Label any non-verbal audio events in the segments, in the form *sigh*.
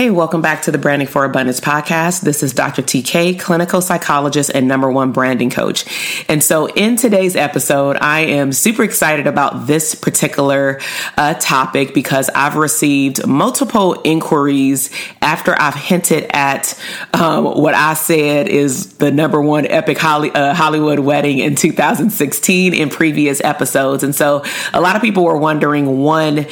Hey, welcome back to the Branding for Abundance podcast. This is Dr. TK, clinical psychologist and number one branding coach. And so in today's episode, I am super excited about this particular uh, topic because I've received multiple inquiries after I've hinted at um, what I said is the number one epic Holly, uh, Hollywood wedding in 2016 in previous episodes. And so a lot of people were wondering one,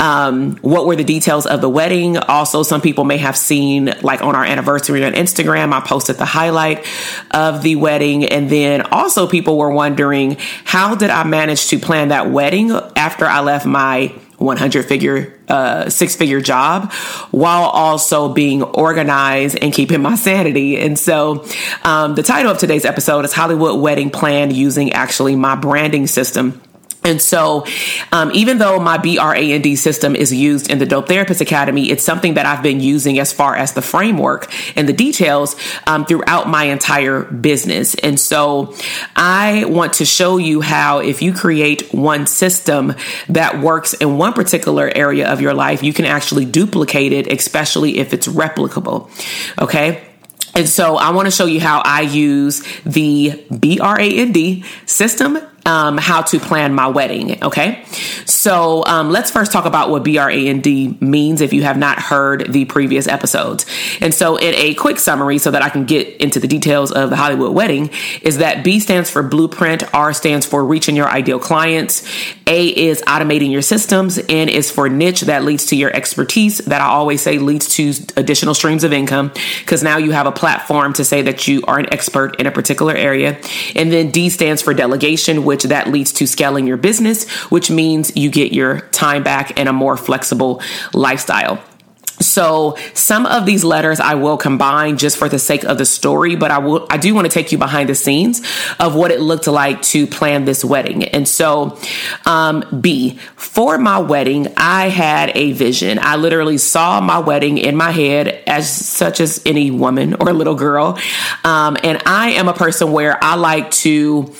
um, what were the details of the wedding? Also, some people people may have seen, like on our anniversary on Instagram, I posted the highlight of the wedding. And then also, people were wondering, how did I manage to plan that wedding after I left my 100 figure, uh, six figure job while also being organized and keeping my sanity. And so, um, the title of today's episode is Hollywood Wedding Plan using actually my branding system and so, um, even though my BRAND system is used in the Dope Therapist Academy, it's something that I've been using as far as the framework and the details um, throughout my entire business. And so, I want to show you how, if you create one system that works in one particular area of your life, you can actually duplicate it, especially if it's replicable. Okay. And so I want to show you how I use the BRAND system um, how to plan my wedding. Okay. So um, let's first talk about what BRAND means if you have not heard the previous episodes. And so, in a quick summary, so that I can get into the details of the Hollywood wedding, is that B stands for blueprint, R stands for reaching your ideal clients, A is automating your systems, N is for niche that leads to your expertise, that I always say leads to additional streams of income, because now you have a platform to say that you are an expert in a particular area. And then D stands for delegation, which that leads to scaling your business, which means you get your time back and a more flexible lifestyle. So some of these letters I will combine just for the sake of the story, but I will I do want to take you behind the scenes of what it looked like to plan this wedding. And so um, B for my wedding, I had a vision. I literally saw my wedding in my head as such as any woman or little girl. Um, and I am a person where I like to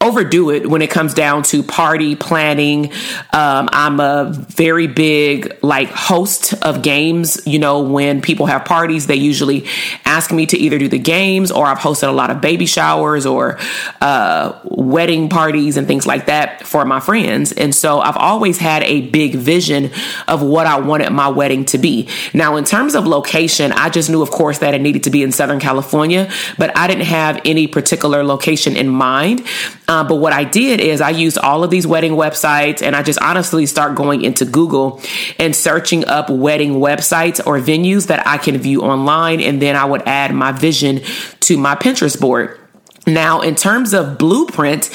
overdo it when it comes down to party planning. Um, I'm a very big like host of games. You know, when people have parties, they usually ask me to either do the games or I've hosted a lot of baby showers or uh, wedding parties and things like that for my friends. And so I've always had a big vision of what I wanted my wedding to be. Now, in terms of location, I just knew, of course, that it needed to be in Southern California, but I didn't have any particular location in mind. Uh, but what I did is I used all of these wedding websites and I just honestly start going into Google and searching up wedding websites or venues that I can view online. And then I would add my vision to my Pinterest board. Now, in terms of blueprint,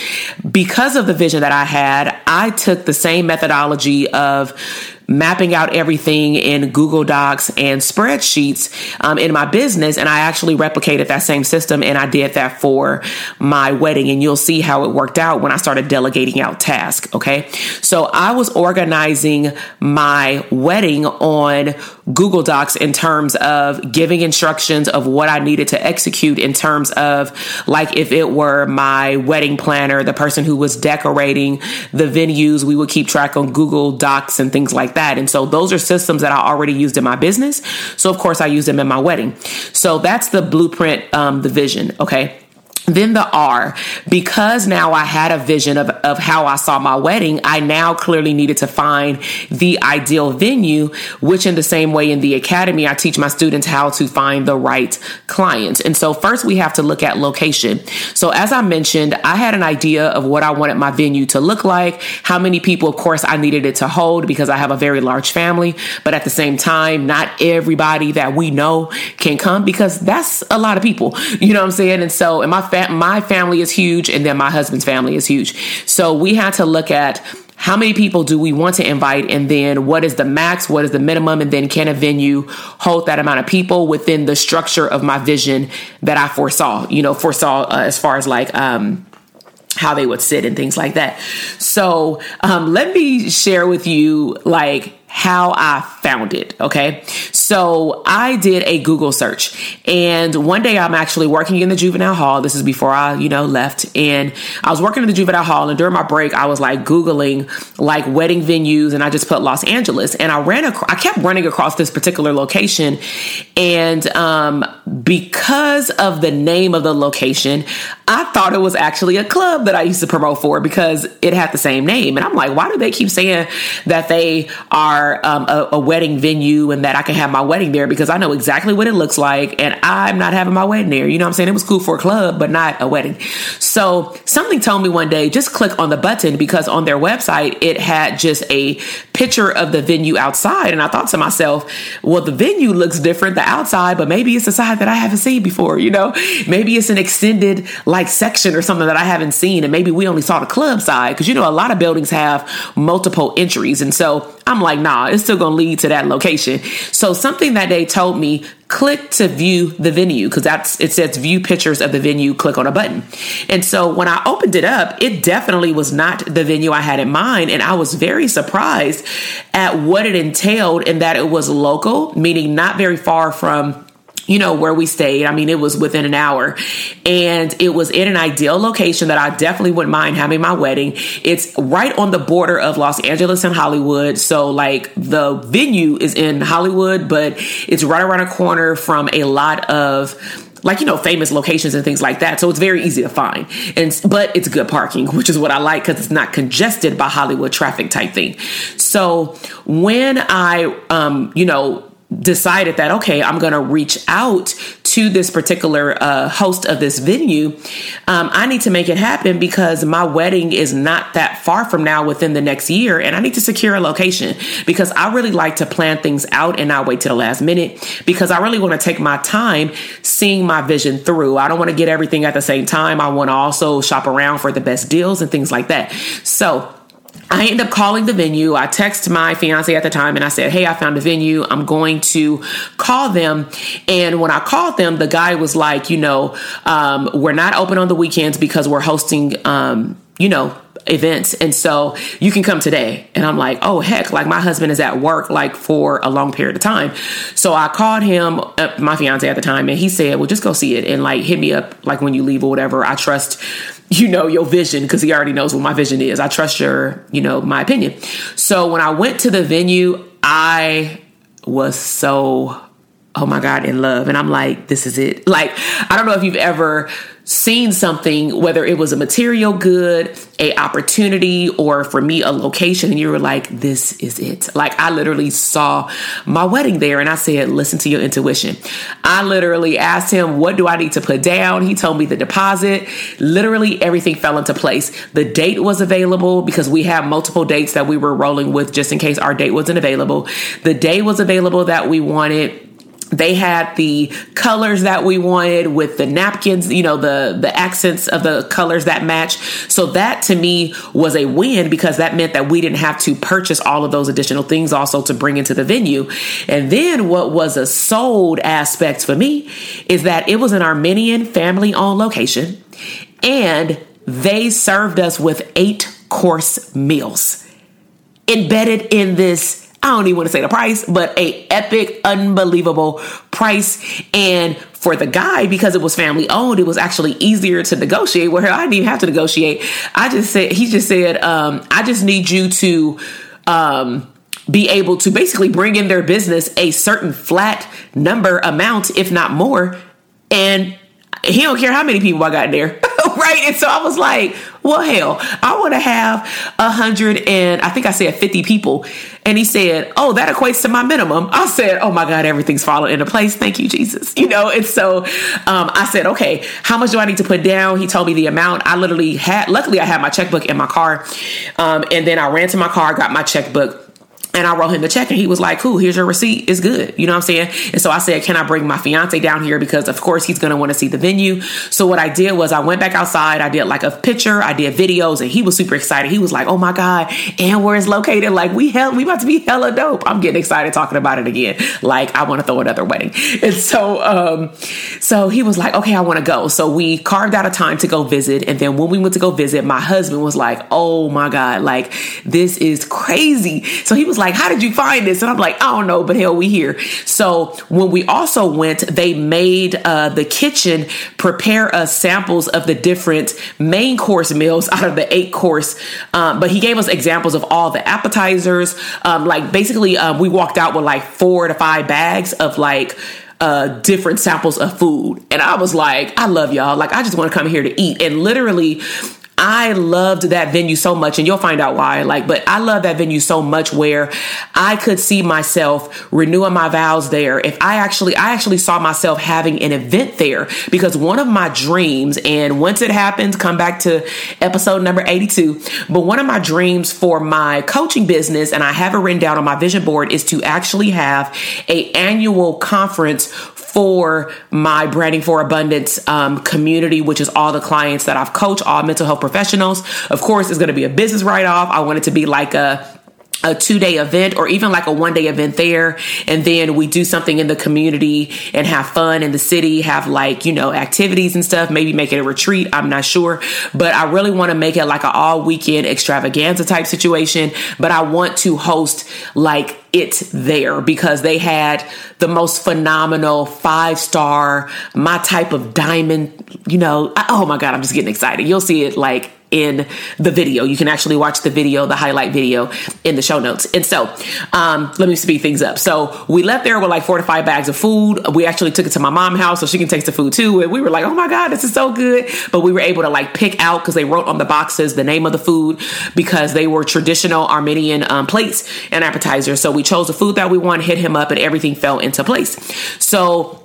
because of the vision that I had, I took the same methodology of mapping out everything in Google Docs and spreadsheets um, in my business. And I actually replicated that same system and I did that for my wedding. And you'll see how it worked out when I started delegating out tasks. Okay. So I was organizing my wedding on Google Docs in terms of giving instructions of what I needed to execute in terms of like if it were my wedding planner, the person who was decorating the venues, we would keep track on Google Docs and things like that. And so those are systems that I already used in my business. So of course I use them in my wedding. So that's the blueprint, um, the vision. Okay. Then the R, because now I had a vision of, of how I saw my wedding, I now clearly needed to find the ideal venue, which in the same way in the academy, I teach my students how to find the right clients. And so first we have to look at location. So as I mentioned, I had an idea of what I wanted my venue to look like, how many people, of course, I needed it to hold because I have a very large family, but at the same time, not everybody that we know can come because that's a lot of people, you know what I'm saying? And so, in my fa- my family is huge and then my husband's family is huge. So we had to look at how many people do we want to invite and then what is the max what is the minimum and then can a venue hold that amount of people within the structure of my vision that i foresaw you know foresaw uh, as far as like um how they would sit and things like that so um, let me share with you like how I found it. Okay. So I did a Google search and one day I'm actually working in the juvenile hall. This is before I, you know, left and I was working in the juvenile hall and during my break, I was like Googling like wedding venues and I just put Los Angeles and I ran, ac- I kept running across this particular location. And, um, because of the name of the location, I thought it was actually a club that I used to promote for because it had the same name. And I'm like, why do they keep saying that they are um, a, a, wedding venue and that I can have my wedding there because I know exactly what it looks like and I'm not having my wedding there. You know what I'm saying? It was cool for a club, but not a wedding. So something told me one day, just click on the button because on their website, it had just a picture of the venue outside. And I thought to myself, well, the venue looks different, the outside, but maybe it's a side that I haven't seen before, you know? Maybe it's an extended like section or something that I haven't seen. And maybe we only saw the club side because, you know, a lot of buildings have multiple entries. And so I'm like, nah, it's still gonna lead to that location. So something that they told me, click to view the venue because that's it says view pictures of the venue, click on a button. And so when I opened it up, it definitely was not the venue I had in mind. And I was very surprised at what it entailed and that it was local, meaning not very far from you know, where we stayed. I mean, it was within an hour and it was in an ideal location that I definitely wouldn't mind having my wedding. It's right on the border of Los Angeles and Hollywood. So, like, the venue is in Hollywood, but it's right around a corner from a lot of like you know famous locations and things like that so it's very easy to find and but it's good parking *laughs* which is what i like because it's not congested by hollywood traffic type thing so when i um you know decided that okay i'm going to reach out to this particular uh, host of this venue um, i need to make it happen because my wedding is not that far from now within the next year and i need to secure a location because i really like to plan things out and not wait to the last minute because i really want to take my time seeing my vision through. I don't want to get everything at the same time. I want to also shop around for the best deals and things like that. So I end up calling the venue. I text my fiance at the time and I said, Hey, I found a venue. I'm going to call them. And when I called them, the guy was like, You know, um, we're not open on the weekends because we're hosting, um, you know, events and so you can come today and i'm like oh heck like my husband is at work like for a long period of time so i called him uh, my fiance at the time and he said well just go see it and like hit me up like when you leave or whatever i trust you know your vision because he already knows what my vision is. I trust your you know my opinion. So when i went to the venue i was so oh my god in love. And i'm like this is it. Like i don't know if you've ever seen something, whether it was a material good, a opportunity, or for me, a location, and you were like, this is it. Like I literally saw my wedding there and I said, listen to your intuition. I literally asked him, what do I need to put down? He told me the deposit. Literally everything fell into place. The date was available because we have multiple dates that we were rolling with just in case our date wasn't available. The day was available that we wanted they had the colors that we wanted with the napkins you know the the accents of the colors that match. So that to me was a win because that meant that we didn't have to purchase all of those additional things also to bring into the venue. And then what was a sold aspect for me is that it was an armenian family owned location and they served us with eight course meals embedded in this I don't even want to say the price, but a epic, unbelievable price. And for the guy, because it was family owned, it was actually easier to negotiate. Where I didn't even have to negotiate. I just said, he just said, um, I just need you to, um, be able to basically bring in their business a certain flat number amount, if not more. And he don't care how many people I got there. *laughs* right? And so I was like, well, hell, I want to have a hundred and I think I said 50 people. And he said, oh, that equates to my minimum. I said, oh my God, everything's falling into place. Thank you, Jesus. You know, and so um, I said, okay, how much do I need to put down? He told me the amount. I literally had, luckily I had my checkbook in my car. Um, and then I ran to my car, got my checkbook and I wrote him the check and he was like, cool, here's your receipt. It's good. You know what I'm saying? And so I said, can I bring my fiance down here? Because of course he's going to want to see the venue. So what I did was I went back outside. I did like a picture. I did videos and he was super excited. He was like, oh my God. And where it's located. Like we hell, we about to be hella dope. I'm getting excited talking about it again. Like I want to throw another wedding. *laughs* And so, um, so he was like, okay, I want to go. So we carved out a time to go visit. And then when we went to go visit, my husband was like, oh my God, like this is crazy. So he was like, like, how did you find this? And I'm like, I don't know, but hell, we here. So when we also went, they made uh, the kitchen prepare us samples of the different main course meals out of the eight course. Um, but he gave us examples of all the appetizers. Um, like basically, um, we walked out with like four to five bags of like uh, different samples of food. And I was like, I love y'all. Like, I just want to come here to eat. And literally, I loved that venue so much, and you'll find out why. Like, but I love that venue so much where I could see myself renewing my vows there. If I actually, I actually saw myself having an event there because one of my dreams, and once it happens, come back to episode number 82. But one of my dreams for my coaching business, and I have it written down on my vision board, is to actually have a annual conference for my branding for abundance um, community, which is all the clients that I've coached, all mental health professionals. Of course, it's going to be a business write off. I want it to be like a a two day event or even like a one day event there. And then we do something in the community and have fun in the city, have like, you know, activities and stuff, maybe make it a retreat. I'm not sure, but I really want to make it like an all weekend extravaganza type situation. But I want to host like it there because they had the most phenomenal five star, my type of diamond, you know. I, oh my God, I'm just getting excited. You'll see it like in the video. You can actually watch the video, the highlight video in the show notes. And so, um, let me speed things up. So we left there with like four to five bags of food. We actually took it to my mom's house so she can taste the food too. And we were like, oh my God, this is so good. But we were able to like pick out because they wrote on the boxes the name of the food because they were traditional Armenian um, plates and appetizers. So we chose the food that we want, hit him up, and everything fell into place. So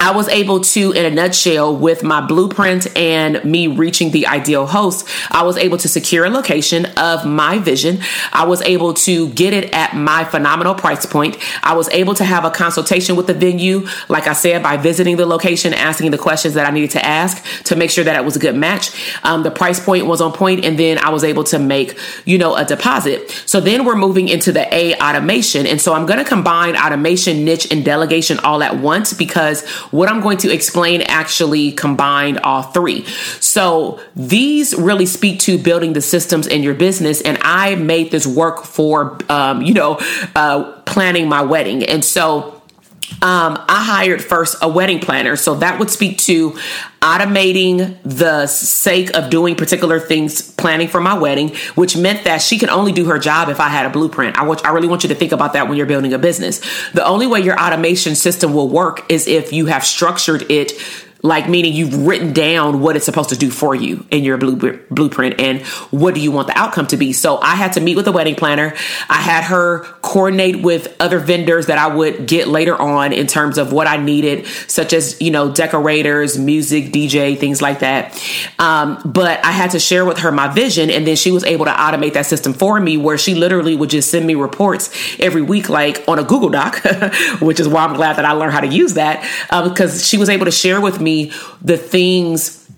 I was able to, in a nutshell, with my blueprint and me reaching the ideal host, I was able to secure a location of my vision. I was able to get it at my phenomenal price point. I was able to have a consultation with the venue, like I said, by visiting the location, asking the questions that I needed to ask to make sure that it was a good match. Um, the price point was on point, and then I was able to make, you know, a deposit. So then we're moving into the A automation. And so I'm going to combine automation, niche, and delegation all at once because what I'm going to explain actually combined all three. So these really speak to building the systems in your business. And I made this work for, um, you know, uh, planning my wedding. And so um, I hired first a wedding planner. So that would speak to automating the sake of doing particular things, planning for my wedding, which meant that she could only do her job if I had a blueprint. I want, I really want you to think about that when you're building a business. The only way your automation system will work is if you have structured it like meaning you've written down what it's supposed to do for you in your blueprint and what do you want the outcome to be. So i had to meet with a wedding planner. I had her coordinate with other vendors that i would get later on in terms of what i needed such as you know decorators music dj things like that. Um, but i had to share with her my vision and then she was able to automate that system for me where she literally would just send me reports every week like on a google doc *laughs* which is why i'm glad that i learned how to use that because she was able to share with me me the things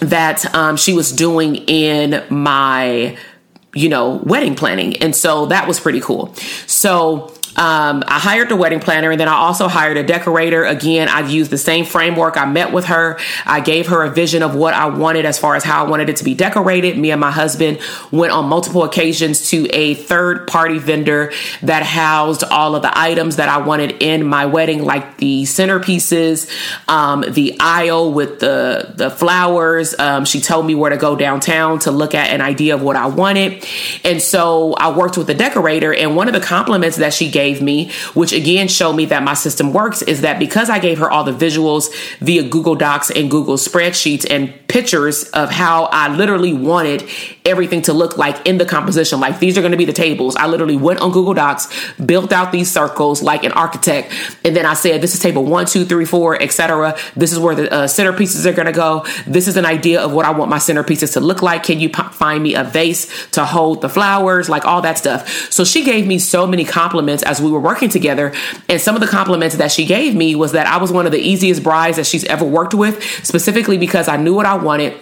that um, she was doing in my you know wedding planning. And so that was pretty cool. So um, I hired the wedding planner and then I also hired a decorator. Again, I used the same framework. I met with her. I gave her a vision of what I wanted as far as how I wanted it to be decorated. Me and my husband went on multiple occasions to a third party vendor that housed all of the items that I wanted in my wedding, like the centerpieces, um, the aisle with the, the flowers. Um, she told me where to go downtown to look at an idea of what I wanted. And so I worked with the decorator and one of the compliments that she gave gave me, which again showed me that my system works, is that because I gave her all the visuals via Google Docs and Google spreadsheets and pictures of how I literally wanted everything to look like in the composition. Like these are going to be the tables. I literally went on Google Docs, built out these circles like an architect, and then I said, "This is table one, two, three, four, etc. This is where the uh, centerpieces are going to go. This is an idea of what I want my centerpieces to look like. Can you p- find me a vase to hold the flowers? Like all that stuff." So she gave me so many compliments as we were working together, and some of the compliments that she gave me was that I was one of the easiest brides that she's ever worked with, specifically because I knew what I wanted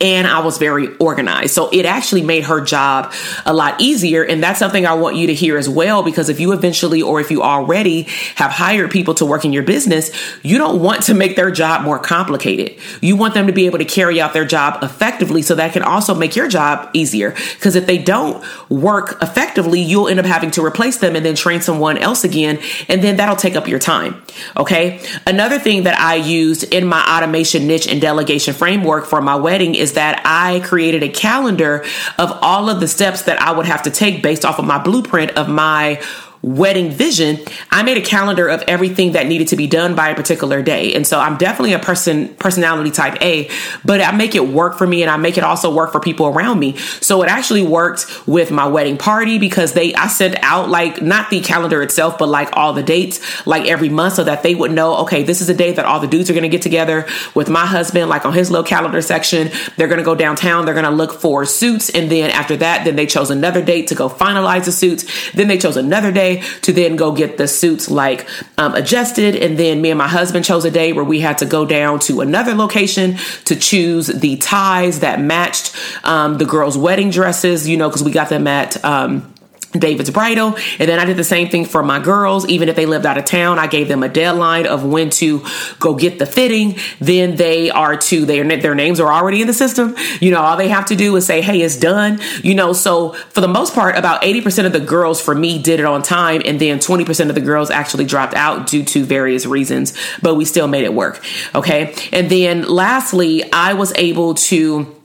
and I was very organized. So it actually made her job a lot easier. And that's something I want you to hear as well, because if you eventually, or if you already have hired people to work in your business, you don't want to make their job more complicated. You want them to be able to carry out their job effectively so that can also make your job easier. Because if they don't work effectively, you'll end up having to replace them and then train someone else again. And then that'll take up your time. Okay. Another thing that I used in my automation niche and delegation framework for my wedding is is that I created a calendar of all of the steps that I would have to take based off of my blueprint of my wedding vision, I made a calendar of everything that needed to be done by a particular day. And so I'm definitely a person personality type A, but I make it work for me and I make it also work for people around me. So it actually worked with my wedding party because they I sent out like not the calendar itself, but like all the dates like every month so that they would know, okay, this is a day that all the dudes are gonna get together with my husband, like on his little calendar section. They're gonna go downtown, they're gonna look for suits, and then after that, then they chose another date to go finalize the suits. Then they chose another day to then go get the suits like um, adjusted. And then me and my husband chose a day where we had to go down to another location to choose the ties that matched um, the girls' wedding dresses, you know, because we got them at. Um, David's Bridal. And then I did the same thing for my girls. Even if they lived out of town, I gave them a deadline of when to go get the fitting. Then they are to, their, their names are already in the system. You know, all they have to do is say, hey, it's done. You know, so for the most part, about 80% of the girls for me did it on time. And then 20% of the girls actually dropped out due to various reasons, but we still made it work. Okay. And then lastly, I was able to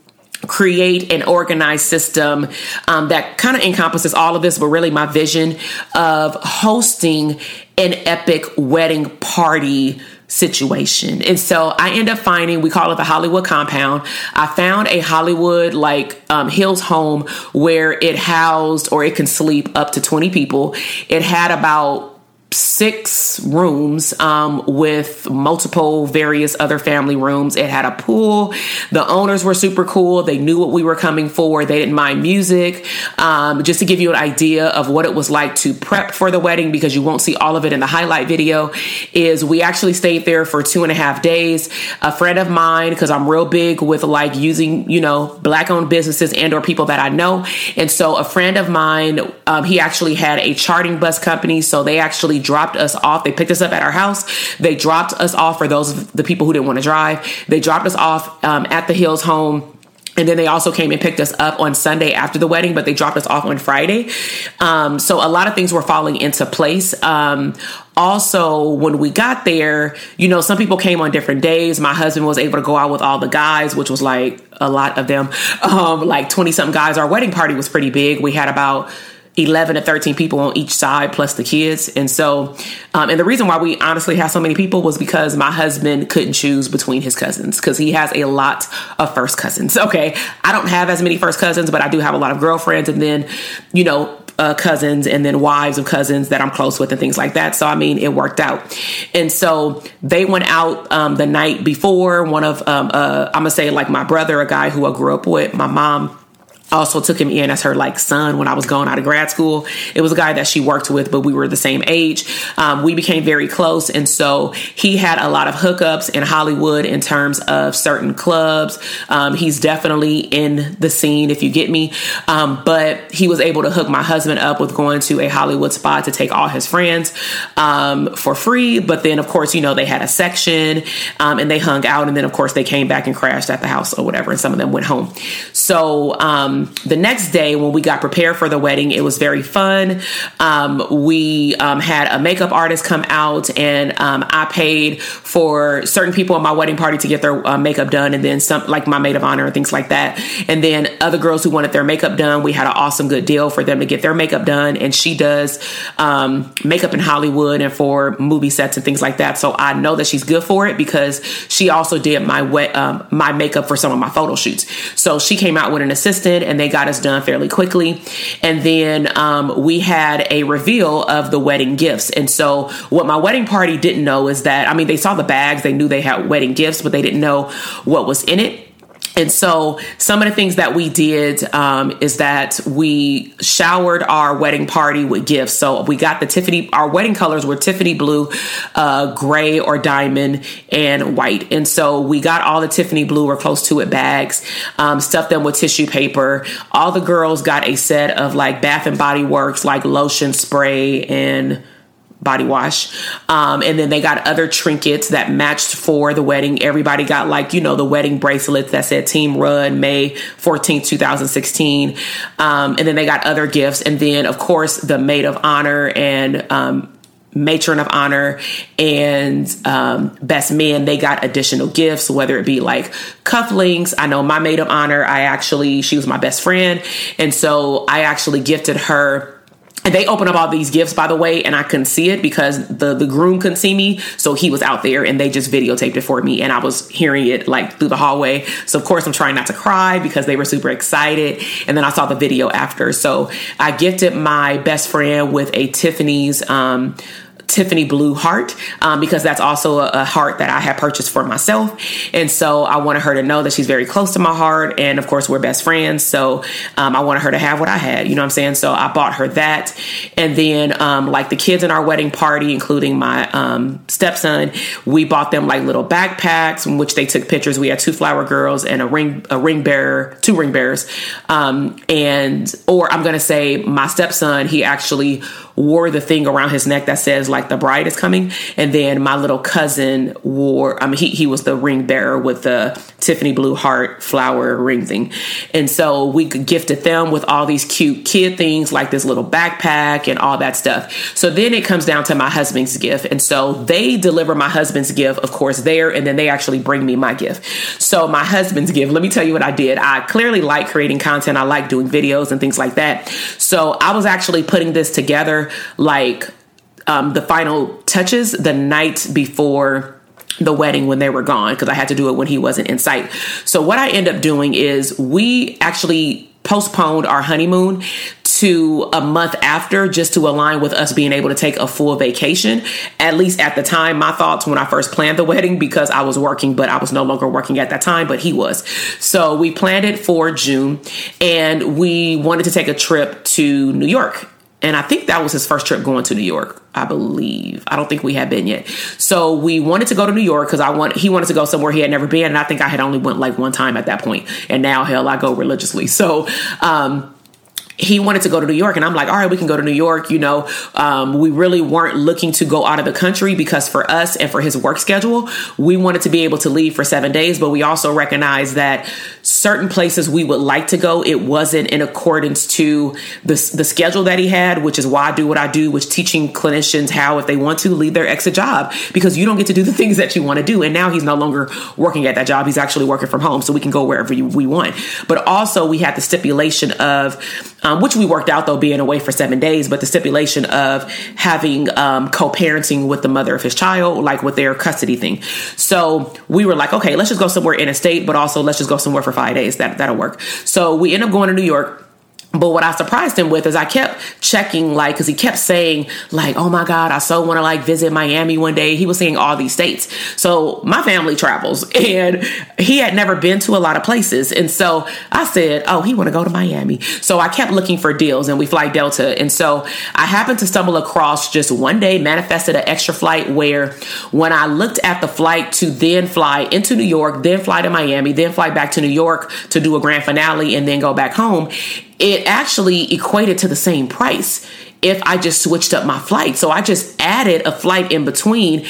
create an organized system um, that kind of encompasses all of this, but really my vision of hosting an epic wedding party situation. And so I end up finding, we call it the Hollywood compound. I found a Hollywood like um, Hills home where it housed or it can sleep up to 20 people. It had about six rooms um, with multiple various other family rooms. It had a pool. The owners were super cool. They knew what we were coming for. They didn't mind music. Um, just to give you an idea of what it was like to prep for the wedding, because you won't see all of it in the highlight video, is we actually stayed there for two and a half days. A friend of mine, because I'm real big with like using, you know, black owned businesses and or people that I know. And so a friend of mine, um, he actually had a charting bus company. So they actually dropped us off. They picked us up at our house. They dropped us off for those of the people who didn't want to drive. They dropped us off um, at the Hills home. And then they also came and picked us up on Sunday after the wedding, but they dropped us off on Friday. Um, so a lot of things were falling into place. Um, also, when we got there, you know, some people came on different days. My husband was able to go out with all the guys, which was like a lot of them, um, like 20 something guys. Our wedding party was pretty big. We had about 11 to 13 people on each side plus the kids and so um, and the reason why we honestly have so many people was because my husband couldn't choose between his cousins because he has a lot of first cousins *laughs* okay i don't have as many first cousins but i do have a lot of girlfriends and then you know uh, cousins and then wives of cousins that I'm close with and things like that. So I mean, it worked out. And so they went out um, the night before. One of um, uh, I'm gonna say like my brother, a guy who I grew up with, my mom also took him in as her like son when I was going out of grad school. It was a guy that she worked with, but we were the same age. Um, we became very close, and so he had a lot of hookups in Hollywood in terms of certain clubs. Um, he's definitely in the scene, if you get me. Um, but he was able to hook my husband up with going to a Hollywood spot to take all his friends um, for free. But then, of course, you know they had a section um, and they hung out, and then of course they came back and crashed at the house or whatever, and some of them went home. So um, the next day when we got prepared for the wedding, it was very fun. Um, we um, had a makeup artist come out, and um, I paid for certain people at my wedding party to get their uh, makeup done, and then some like my maid of honor and things like that. And then other girls who wanted their makeup done, we had an awesome good deal for them to get their makeup done. And she does makeup in Hollywood and for movie sets and things like that. So I know that she's good for it because she also did my wet my makeup for some of my photo shoots. So she came out with an assistant and they got us done fairly quickly. And then um, we had a reveal of the wedding gifts. And so, what my wedding party didn't know is that, I mean, they saw the bags, they knew they had wedding gifts, but they didn't know what was in it. And so, some of the things that we did um, is that we showered our wedding party with gifts. So, we got the Tiffany, our wedding colors were Tiffany blue, uh, gray or diamond, and white. And so, we got all the Tiffany blue or close to it bags, um, stuffed them with tissue paper. All the girls got a set of like Bath and Body Works, like lotion spray and body wash. Um, and then they got other trinkets that matched for the wedding. Everybody got like, you know, the wedding bracelets that said Team Run May 14th, 2016. Um, and then they got other gifts. And then, of course, the maid of honor and, um, matron of honor and um, best man they got additional gifts whether it be like cufflinks i know my maid of honor i actually she was my best friend and so i actually gifted her and they opened up all these gifts, by the way, and I couldn't see it because the the groom couldn't see me, so he was out there, and they just videotaped it for me, and I was hearing it like through the hallway. So of course I'm trying not to cry because they were super excited, and then I saw the video after. So I gifted my best friend with a Tiffany's um, Tiffany blue heart um, because that's also a, a, heart that I had purchased for myself. And so I wanted her to know that she's very close to my heart. And of course, we're best friends. So um, I wanted her to have what I had. You know what I'm saying? So I bought her that. And then, um, like the kids in our wedding party, including my um, stepson, we bought them like little backpacks in which they took pictures. We had two flower girls and a ring, a ring bearer, two ring bearers. Um, and, or I'm going to say my stepson, he actually wore the thing around his neck that says like the bride is coming. And then my little cousin wore, I mean, he, he was the ring bearer with the Tiffany blue heart flower ring thing. And so we gifted them with all these cute kid things like this little backpack and all that stuff. So then it comes down to my husband's gift. And so they deliver my husband's gift, of course, there, and then they actually bring me my gift. So my husband's gift, let me tell you what I did. I clearly like creating content. I like doing videos and things like that. So I was actually putting this together like um, the final touches the night before the wedding when they were gone because I had to do it when he wasn't in sight. So what I end up doing is we actually postponed our honeymoon to a month after just to align with us being able to take a full vacation. At least at the time, my thoughts when I first planned the wedding because I was working, but I was no longer working at that time, but he was. So we planned it for June and we wanted to take a trip to New York and I think that was his first trip going to New York. I believe. I don't think we had been yet. So we wanted to go to New York because I want he wanted to go somewhere he had never been, and I think I had only went like one time at that point. And now, hell, I go religiously. So um, he wanted to go to New York, and I'm like, all right, we can go to New York. You know, um, we really weren't looking to go out of the country because for us and for his work schedule, we wanted to be able to leave for seven days, but we also recognized that certain places we would like to go, it wasn't in accordance to the, the schedule that he had, which is why I do what I do, which teaching clinicians how, if they want to, leave their exit job because you don't get to do the *laughs* things that you want to do. And now he's no longer working at that job; he's actually working from home, so we can go wherever you, we want. But also, we had the stipulation of um, which we worked out though being away for seven days, but the stipulation of having um, co-parenting with the mother of his child, like with their custody thing. So we were like, okay, let's just go somewhere in a state, but also let's just go somewhere for five days. That that'll work. So we end up going to New York but what I surprised him with is I kept checking, like, because he kept saying, like, oh my God, I so want to like visit Miami one day. He was saying all these states. So my family travels *laughs* and he had never been to a lot of places. And so I said, oh, he want to go to Miami. So I kept looking for deals and we fly Delta. And so I happened to stumble across just one day, manifested an extra flight where when I looked at the flight to then fly into New York, then fly to Miami, then fly back to New York to do a grand finale and then go back home, it actually equated to the same price if I just switched up my flight. So I just added a flight in between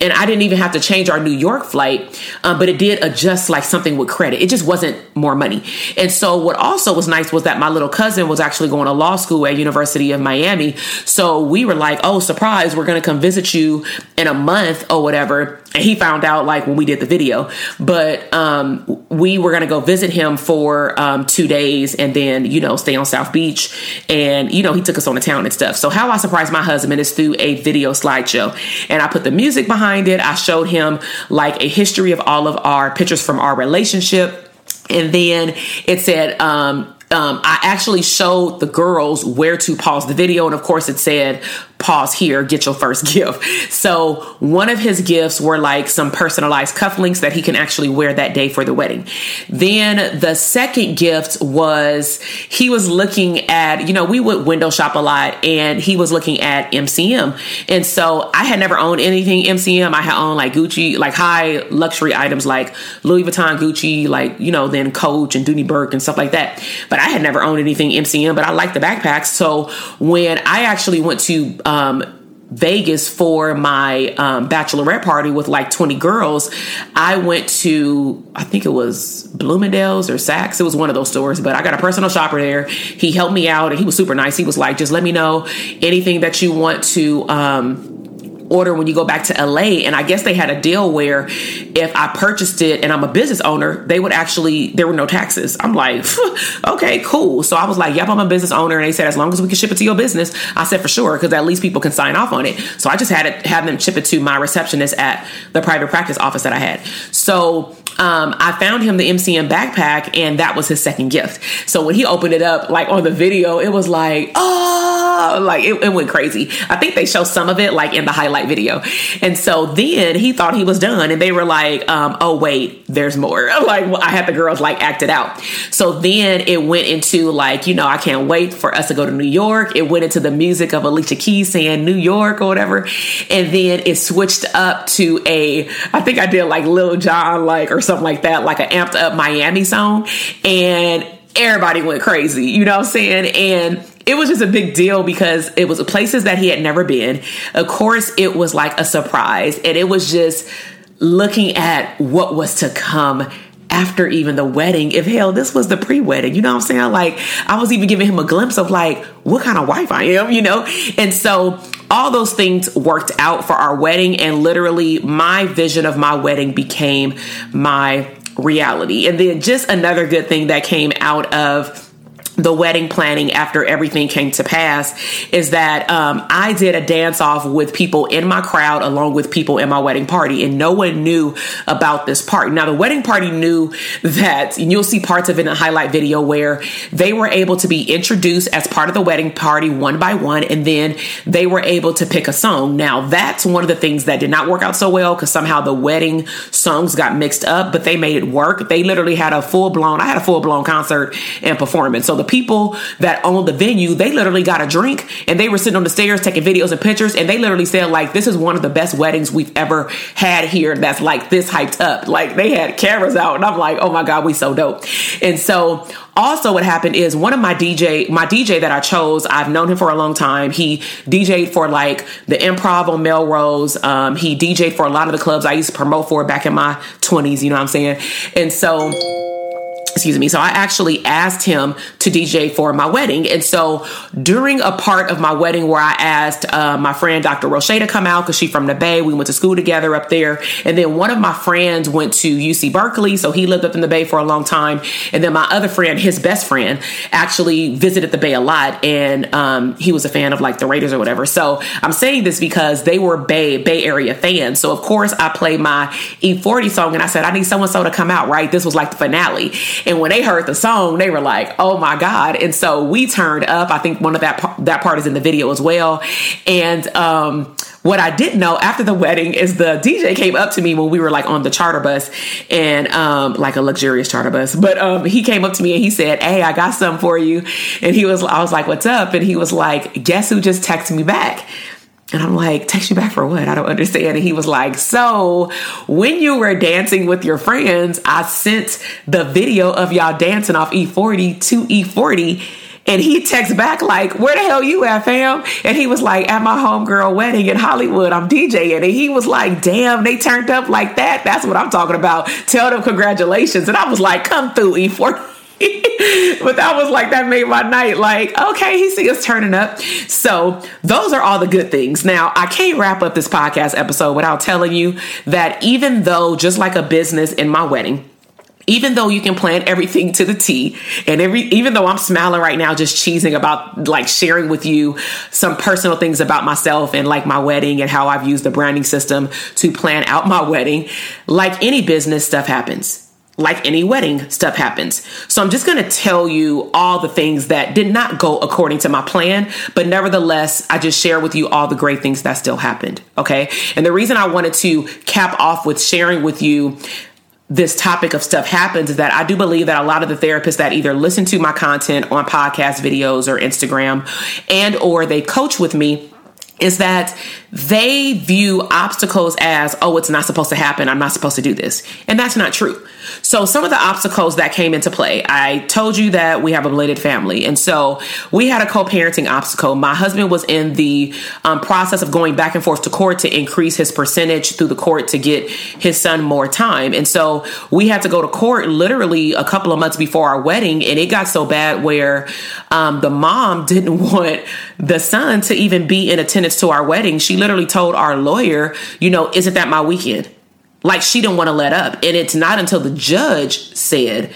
and I didn't even have to change our New York flight, um, but it did adjust like something with credit. It just wasn't more money. And so what also was nice was that my little cousin was actually going to law school at University of Miami. So we were like, oh, surprise, we're going to come visit you in a month or whatever. And he found out like when we did the video, but um, we were going to go visit him for um, two days and then, you know, stay on South Beach. And, you know, he took us on the town and stuff. So how I surprised my husband is through a video slideshow. And I put the music behind behind it. I showed him like a history of all of our pictures from our relationship. And then it said, um, um, I actually showed the girls where to pause the video. And of course, it said pause here, get your first *laughs* gift. So one of his gifts were like some personalized cufflinks that he can actually wear that day for the wedding. Then the second gift was he was looking at, you know, we would window shop a lot and he was looking at MCM. And so I had never owned anything MCM. I had owned like Gucci, like high luxury items like Louis Vuitton, Gucci, like, you know, then Coach and Dooney Bourke and stuff like that. But I had never owned anything MCM, but I liked the backpacks. So when I actually went to um, Vegas for my um, bachelorette party with like 20 girls, I went to, I think it was Bloomingdale's or Saks. It was one of those stores, but I got a personal shopper there. He helped me out and he was super nice. He was like, just let me know anything that you want to, um, order when you go back to LA. And I guess they had a deal where if I purchased it and I'm a business owner, they would actually, there were no taxes. I'm like, *laughs* okay, cool. So I was like, yep, I'm a business owner. And they said, as long as we can ship it to your business, I said for sure, because at least people can sign off on it. So I just had it, have them ship it to my receptionist at the private practice office that I had. So um, I found him the MCM backpack, and that was his second gift. So when he opened it up, like on the video, it was like, oh, like it, it went crazy. I think they show some of it like in the highlight video. And so then he thought he was done, and they were like, um, oh, wait, there's more. *laughs* Like I had the girls like act it out. So then it went into like, you know, I can't wait for us to go to New York. It went into the music of Alicia Keys saying New York or whatever. And then it switched up to a, I think I did like Lil Jon, like, or something like that, like an amped up Miami song. And everybody went crazy, you know what I'm saying? And it was just a big deal because it was places that he had never been. Of course, it was like a surprise. And it was just looking at what was to come after even the wedding. If hell, this was the pre wedding, you know what I'm saying? Like, I was even giving him a glimpse of like what kind of wife I am, you know? And so all those things worked out for our wedding. And literally, my vision of my wedding became my reality. And then just another good thing that came out of the wedding planning after everything came to pass is that um, I did a dance off with people in my crowd along with people in my wedding party, and no one knew about this part. Now, the wedding party knew that, and you'll see parts of it in a highlight video where they were able to be introduced as part of the wedding party one by one, and then they were able to pick a song. Now, that's one of the things that did not work out so well because somehow the wedding songs got mixed up, but they made it work. They literally had a full blown, I had a full blown concert and performance. So the people that owned the venue, they literally got a drink and they were sitting on the stairs taking videos and pictures. And they literally said, like, this is one of the best weddings we've ever had here that's like this hyped up. Like, they had cameras out. And I'm like, oh my God, we so dope. And so, also what happened is one of my DJ, my DJ that I chose, I've known him for a long time. He DJ'd for like the improv on Melrose. Um, he DJ'd for a lot of the clubs I used to promote for back in my 20s, you know what I'm saying? And so excuse me. So I actually asked him to DJ for my wedding. And so during a part of my wedding where I asked uh, my friend Dr. Roche to come out because she's from the Bay, we went to school together up there. And then one of my friends went to UC Berkeley. So he lived up in the Bay for a long time. And then my other friend, his best friend, actually visited the Bay a lot. And um, he was a fan of like the Raiders or whatever. So I'm saying this because they were Bay, Bay Area fans. So of course I played my E-40 song and I said, I need so and so to come out, right? This was like the finale. And when they heard the song, they were like, "Oh my god!" And so we turned up. I think one of that that part is in the video as well. And um, what I didn't know after the wedding is the DJ came up to me when we were like on the charter bus and um, like a luxurious charter bus. But um, he came up to me and he said, "Hey, I got something for you." And he was, I was like, "What's up?" And he was like, "Guess who just texted me back?" And I'm like, text you back for what? I don't understand. And he was like, so when you were dancing with your friends, I sent the video of y'all dancing off E-40 to E-40. And he texts back like, where the hell you at, fam? And he was like, at my homegirl wedding in Hollywood, I'm DJing. And he was like, damn, they turned up like that. That's what I'm talking about. Tell them congratulations. And I was like, come through, E-40. *laughs* but that was like that made my night like okay he see us turning up. So those are all the good things. Now i can't wrap up this podcast episode without telling you that even though just like a business in my wedding even though you can plan everything to the T, and every even though I'm smiling right now, just cheesing about like sharing with you some personal things about myself and like my wedding and how I've used the branding system to plan out my wedding, like any business stuff happens like any wedding, stuff happens. So I'm just going to tell you all the things that did not go according to my plan, but nevertheless, I just share with you all the great things that still happened. Okay. And the reason I wanted to cap off with sharing with you this topic of stuff happens is that I do believe that a lot of the therapists that either listen to my content on podcast videos or Instagram and or they coach with me is that they view obstacles as, oh, it's not supposed to happen. I'm not supposed to do this. And that's not true. So, some of the obstacles that came into play, I told you that we have a blended family. And so, we had a co parenting obstacle. My husband was in the um, process of going back and forth to court to increase his percentage through the court to get his son more time. And so, we had to go to court literally a couple of months before our wedding. And it got so bad where um, the mom *laughs* didn't want the son to even be in attendance to our wedding. She literally told our lawyer, you know, isn't that my weekend? Like she didn't want to let up. And it's not until the judge said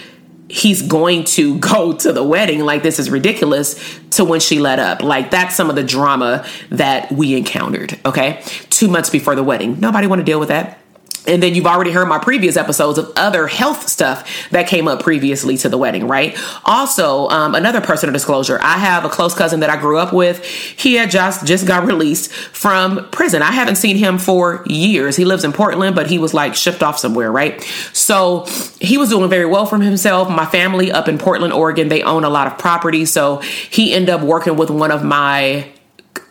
he's going to *laughs* go to the wedding, like this is ridiculous, to when she let up. Like that's some of the drama that we encountered, okay? Two months before the wedding. Nobody want to deal with that. And then you've already heard my previous episodes of other health stuff that came up previously to the wedding, right? Also, um, another personal disclosure. I have a close cousin that I grew up with. He had just, just got released from prison. I haven't seen him for years. He lives in Portland, but he was like shipped off somewhere, right? So he was doing very well from himself. My family up in Portland, Oregon, they own a lot of property. So he ended up working with one of my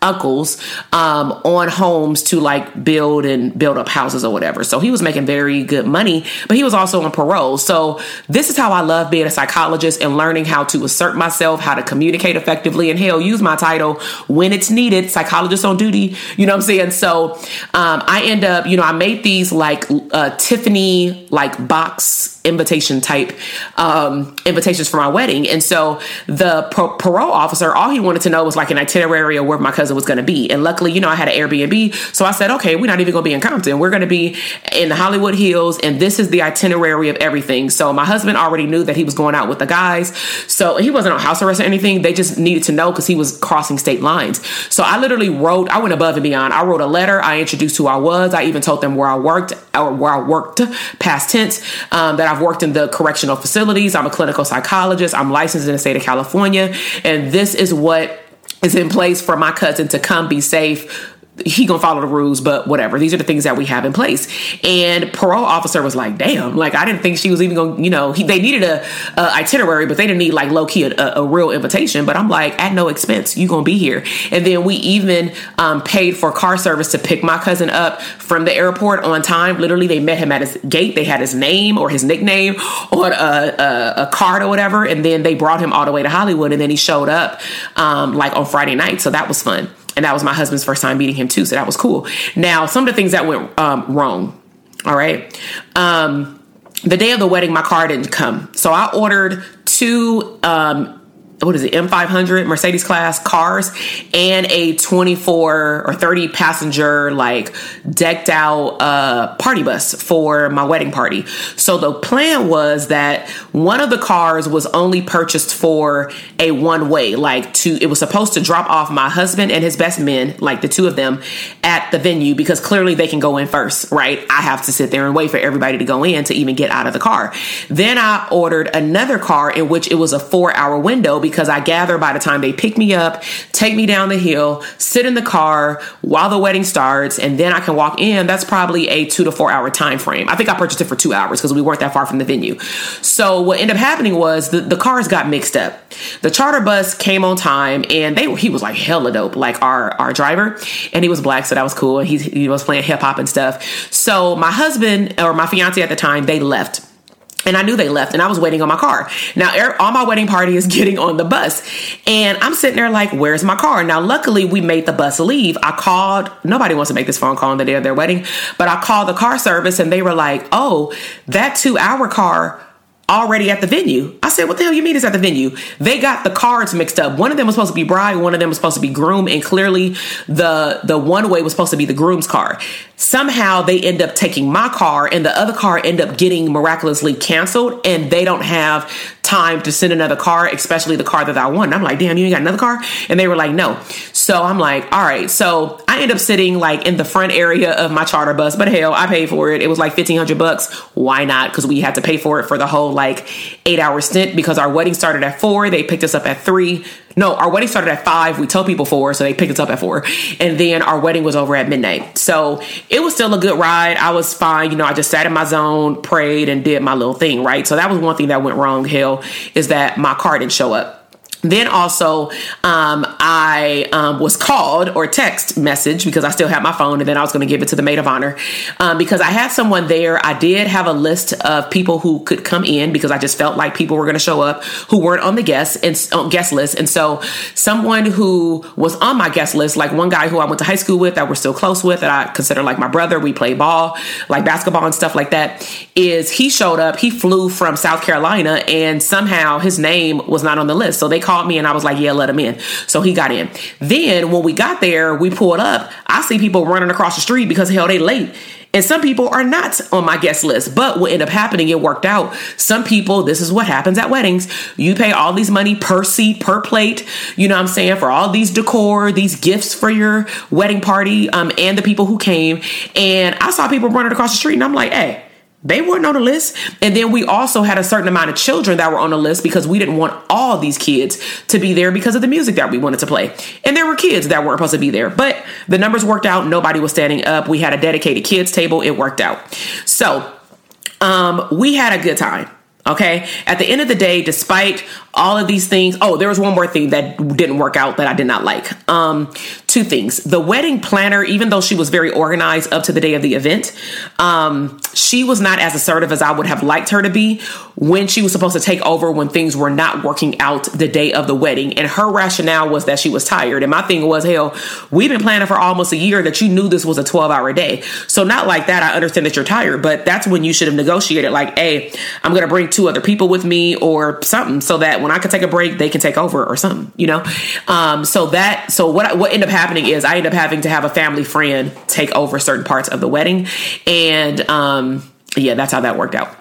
uncles um, on homes to like build and build up houses or whatever. So he was making very good money, but he was also on parole. So this is how I love being a psychologist and learning how to assert myself, how to communicate effectively, and hell, use my title when it's needed. Psychologist on duty. You know what I'm saying? So um, I end up, you know, I made these like uh, Tiffany like box invitation type um, invitations for my wedding. And so the pro- parole officer, all he wanted to know was like an itinerary of where my cousin was going to be. And luckily, you know, I had an Airbnb. So I said, okay, we're not even going to be in Compton. We're going to be in the Hollywood Hills. And this is the itinerary of everything. So my husband already knew that he was going out with the guys. So he wasn't on house arrest or anything. They just needed to know because he was crossing state lines. So I literally wrote, I went above and beyond. I wrote a letter. I introduced who I was. I even told them where I worked or where I worked past tense um, that I've worked in the correctional facilities. I'm a clinical psychologist. I'm licensed in the state of California. And this is what is in place for my cousin to come be safe he gonna follow the rules, but whatever. These are the things that we have in place. And parole officer was like, "Damn!" Like I didn't think she was even gonna, you know, he, they needed a, a, itinerary, but they didn't need like low key a, a, real invitation. But I'm like, at no expense, you gonna be here. And then we even um, paid for car service to pick my cousin up from the airport on time. Literally, they met him at his gate. They had his name or his nickname on a, a, card or whatever, and then they brought him all the way to Hollywood. And then he showed up um, like on Friday night, so that was fun and that was my husband's first time meeting him too so that was cool now some of the things that went um, wrong all right um, the day of the wedding, my car didn't come. So I ordered two um, what is it, M500 Mercedes class cars and a 24 or 30 passenger, like decked out uh, party bus for my wedding party. So the plan was that one of the cars was only purchased for a one way, like to, it was supposed to drop off my husband and his best men, like the two of them, at the venue because clearly they can go in first, right? I have to sit there and wait for everybody to go in to even get out of the car. Then I ordered another car in which it was a four hour window because I gather by the time they pick me up, take me down the hill, sit in the car while the wedding starts, and then I can walk in, that's probably a two to four hour time frame. I think I purchased it for two hours because we weren't that far from the venue. So what ended up happening was the, the cars got mixed up. The charter bus came on time and they he was like hella dope, like our our driver, and he was black, so that was cool. He he was playing hip hop and stuff. So my husband or my fiance at the time, they left and I knew they left and I was waiting on my car. Now, er, all my wedding party is *laughs* getting on the bus. And I'm sitting there like, where's my car? Now, luckily, we made the bus leave. I called, nobody wants to make this phone call on the day of their wedding, but I called the car service and they were like, oh, that two hour car already at the venue. I said, What the hell you mean it's at the venue? They got the cards mixed up. One of them was supposed to be bride, one of them was supposed to be groom, and clearly the the one way was supposed to be the groom's car. Somehow they end up taking my car and the other car end up getting miraculously canceled and they don't have time to send another car, especially the car that I want. I'm like, damn, you ain't got another car? And they were like, no. So I'm like, all right. So I end up sitting like in the front area of my charter bus, but hell, I paid for it. It was like 1500 bucks. Why not? Because we had to pay for it for the whole like eight hour stint because our wedding started at four. They picked us up at three. No, our wedding started at five. We told people four, so they picked us up at four. And then our wedding was over at midnight. So it was still a good ride. I was fine. You know, I just sat in my zone, prayed, and did my little thing, right? So that was one thing that went wrong, Hill, is that my car didn't show up. Then also, um, I um, was called or text message because I still had my phone, and then I was going to give it to the maid of honor um, because I had someone there. I did have a list of people who could come in because I just felt like people were going to show up who weren't on the guest and guest list, and so someone who was on my guest list, like one guy who I went to high school with, that we're still close with, that I consider like my brother. We play ball, like basketball and stuff like that. Is he showed up? He flew from South Carolina, and somehow his name was not on the list, so they called me and I was like, yeah, let him in. So he got in. Then when we got there, we pulled up. I see people running across the street because hell, they late. And some people are not on my guest list. But what ended up happening, it worked out. Some people, this is what happens at weddings. You pay all these money per seat, per plate, you know what I'm saying, for all these decor, these gifts for your wedding party, um, and the people who came. And I saw people running across the street and I'm like, hey, they weren't on the list. And then we also had a certain amount of children that were on the list because we didn't want all these kids to be there because of the music that we wanted to play. And there were kids that weren't supposed to be there, but the numbers worked out. Nobody was standing up. We had a dedicated kids table. It worked out. So, um, we had a good time. Okay. At the end of the day, despite all of these things, oh, there was one more thing that didn't work out that I did not like. Um, two things. The wedding planner, even though she was very organized up to the day of the event, um, she was not as assertive as I would have liked her to be when she was supposed to take over when things were not working out the day of the wedding. And her rationale was that she was tired. And my thing was, hell, we've been planning for almost a year that you knew this was a 12 hour day. So, not like that. I understand that you're tired, but that's when you should have negotiated, like, hey, I'm going to bring two other people with me or something so that when I can take a break, they can take over or something, you know? Um, so that, so what, what ended up happening is I ended up having to have a family friend take over certain parts of the wedding. And, um, yeah, that's how that worked out.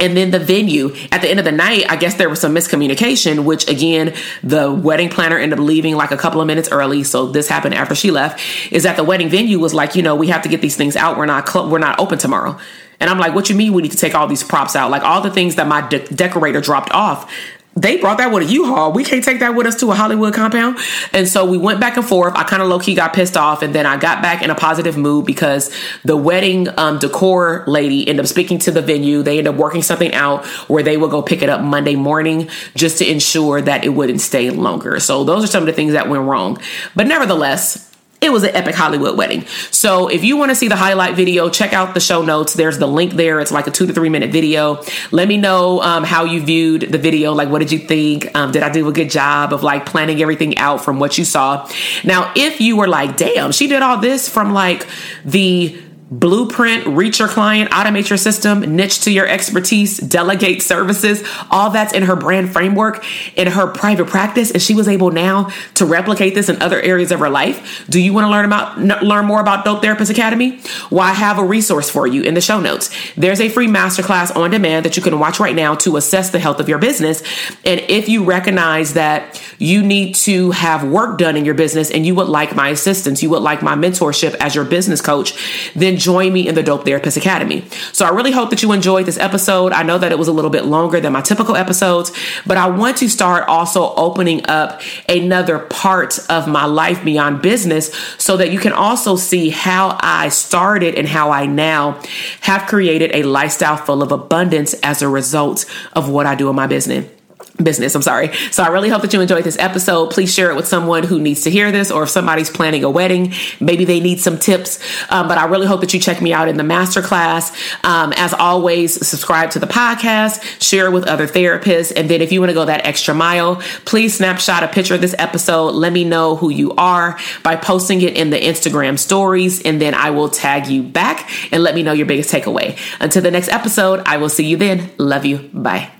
And then the venue at the end of the night, I guess there was some miscommunication, which again, the wedding planner ended up leaving like a couple of minutes early. So this happened after she left is that the wedding venue was like, you know, we have to get these things out. We're not, cl- we're not open tomorrow. And I'm like, what you mean we need to take all these props out? Like all the things that my de- decorator dropped off, they brought that with a U-Haul. We can't take that with us to a Hollywood compound. And so we went back and forth. I kind of low key got pissed off. And then I got back in a positive mood because the wedding um, decor lady ended up speaking to the venue. They ended up working something out where they would go pick it up Monday morning just to ensure that it wouldn't stay longer. So those are some of the things that went wrong. But nevertheless, it was an epic Hollywood wedding. So if you want to see the highlight video, check out the show notes. There's the link there. It's like a two to three minute video. Let me know um, how you viewed the video. Like, what did you think? Um, did I do a good job of like planning everything out from what you saw? Now, if you were like, damn, she did all this from like the blueprint, reach your client, automate your system, niche to your expertise, delegate services. All that's in her brand framework in her private practice. And she was able now to replicate this in other areas of her life. Do you want to learn about, learn more about Dope Therapist Academy? Well, I have a resource for you in the show notes. There's a free masterclass on demand that you can watch right now to assess the health of your business. And if you recognize that you need to have work done in your business and you would like my assistance, you would like my mentorship as your business coach, then join me in the Dope Therapist Academy. So I really hope that you enjoyed this episode. I know that it was a little bit longer than my typical episodes, but I want to start also opening up another part of my life beyond business so that you can also see how I started and how I now have created a lifestyle full of abundance as a result of what I do in my business business. I'm sorry. So I really hope that you enjoyed this episode. Please share it with someone who needs to hear this, or if somebody's planning a wedding, maybe they need some tips. Um, but I really hope that you check me out in the masterclass. Um, as always, subscribe to the podcast, share with other therapists, and then if you want to go that extra mile, please snapshot a picture of this episode. Let me know who you are by posting it in the Instagram stories, and then I will tag you back and let me know your biggest takeaway. Until the next episode, I will see you then. Love you. Bye.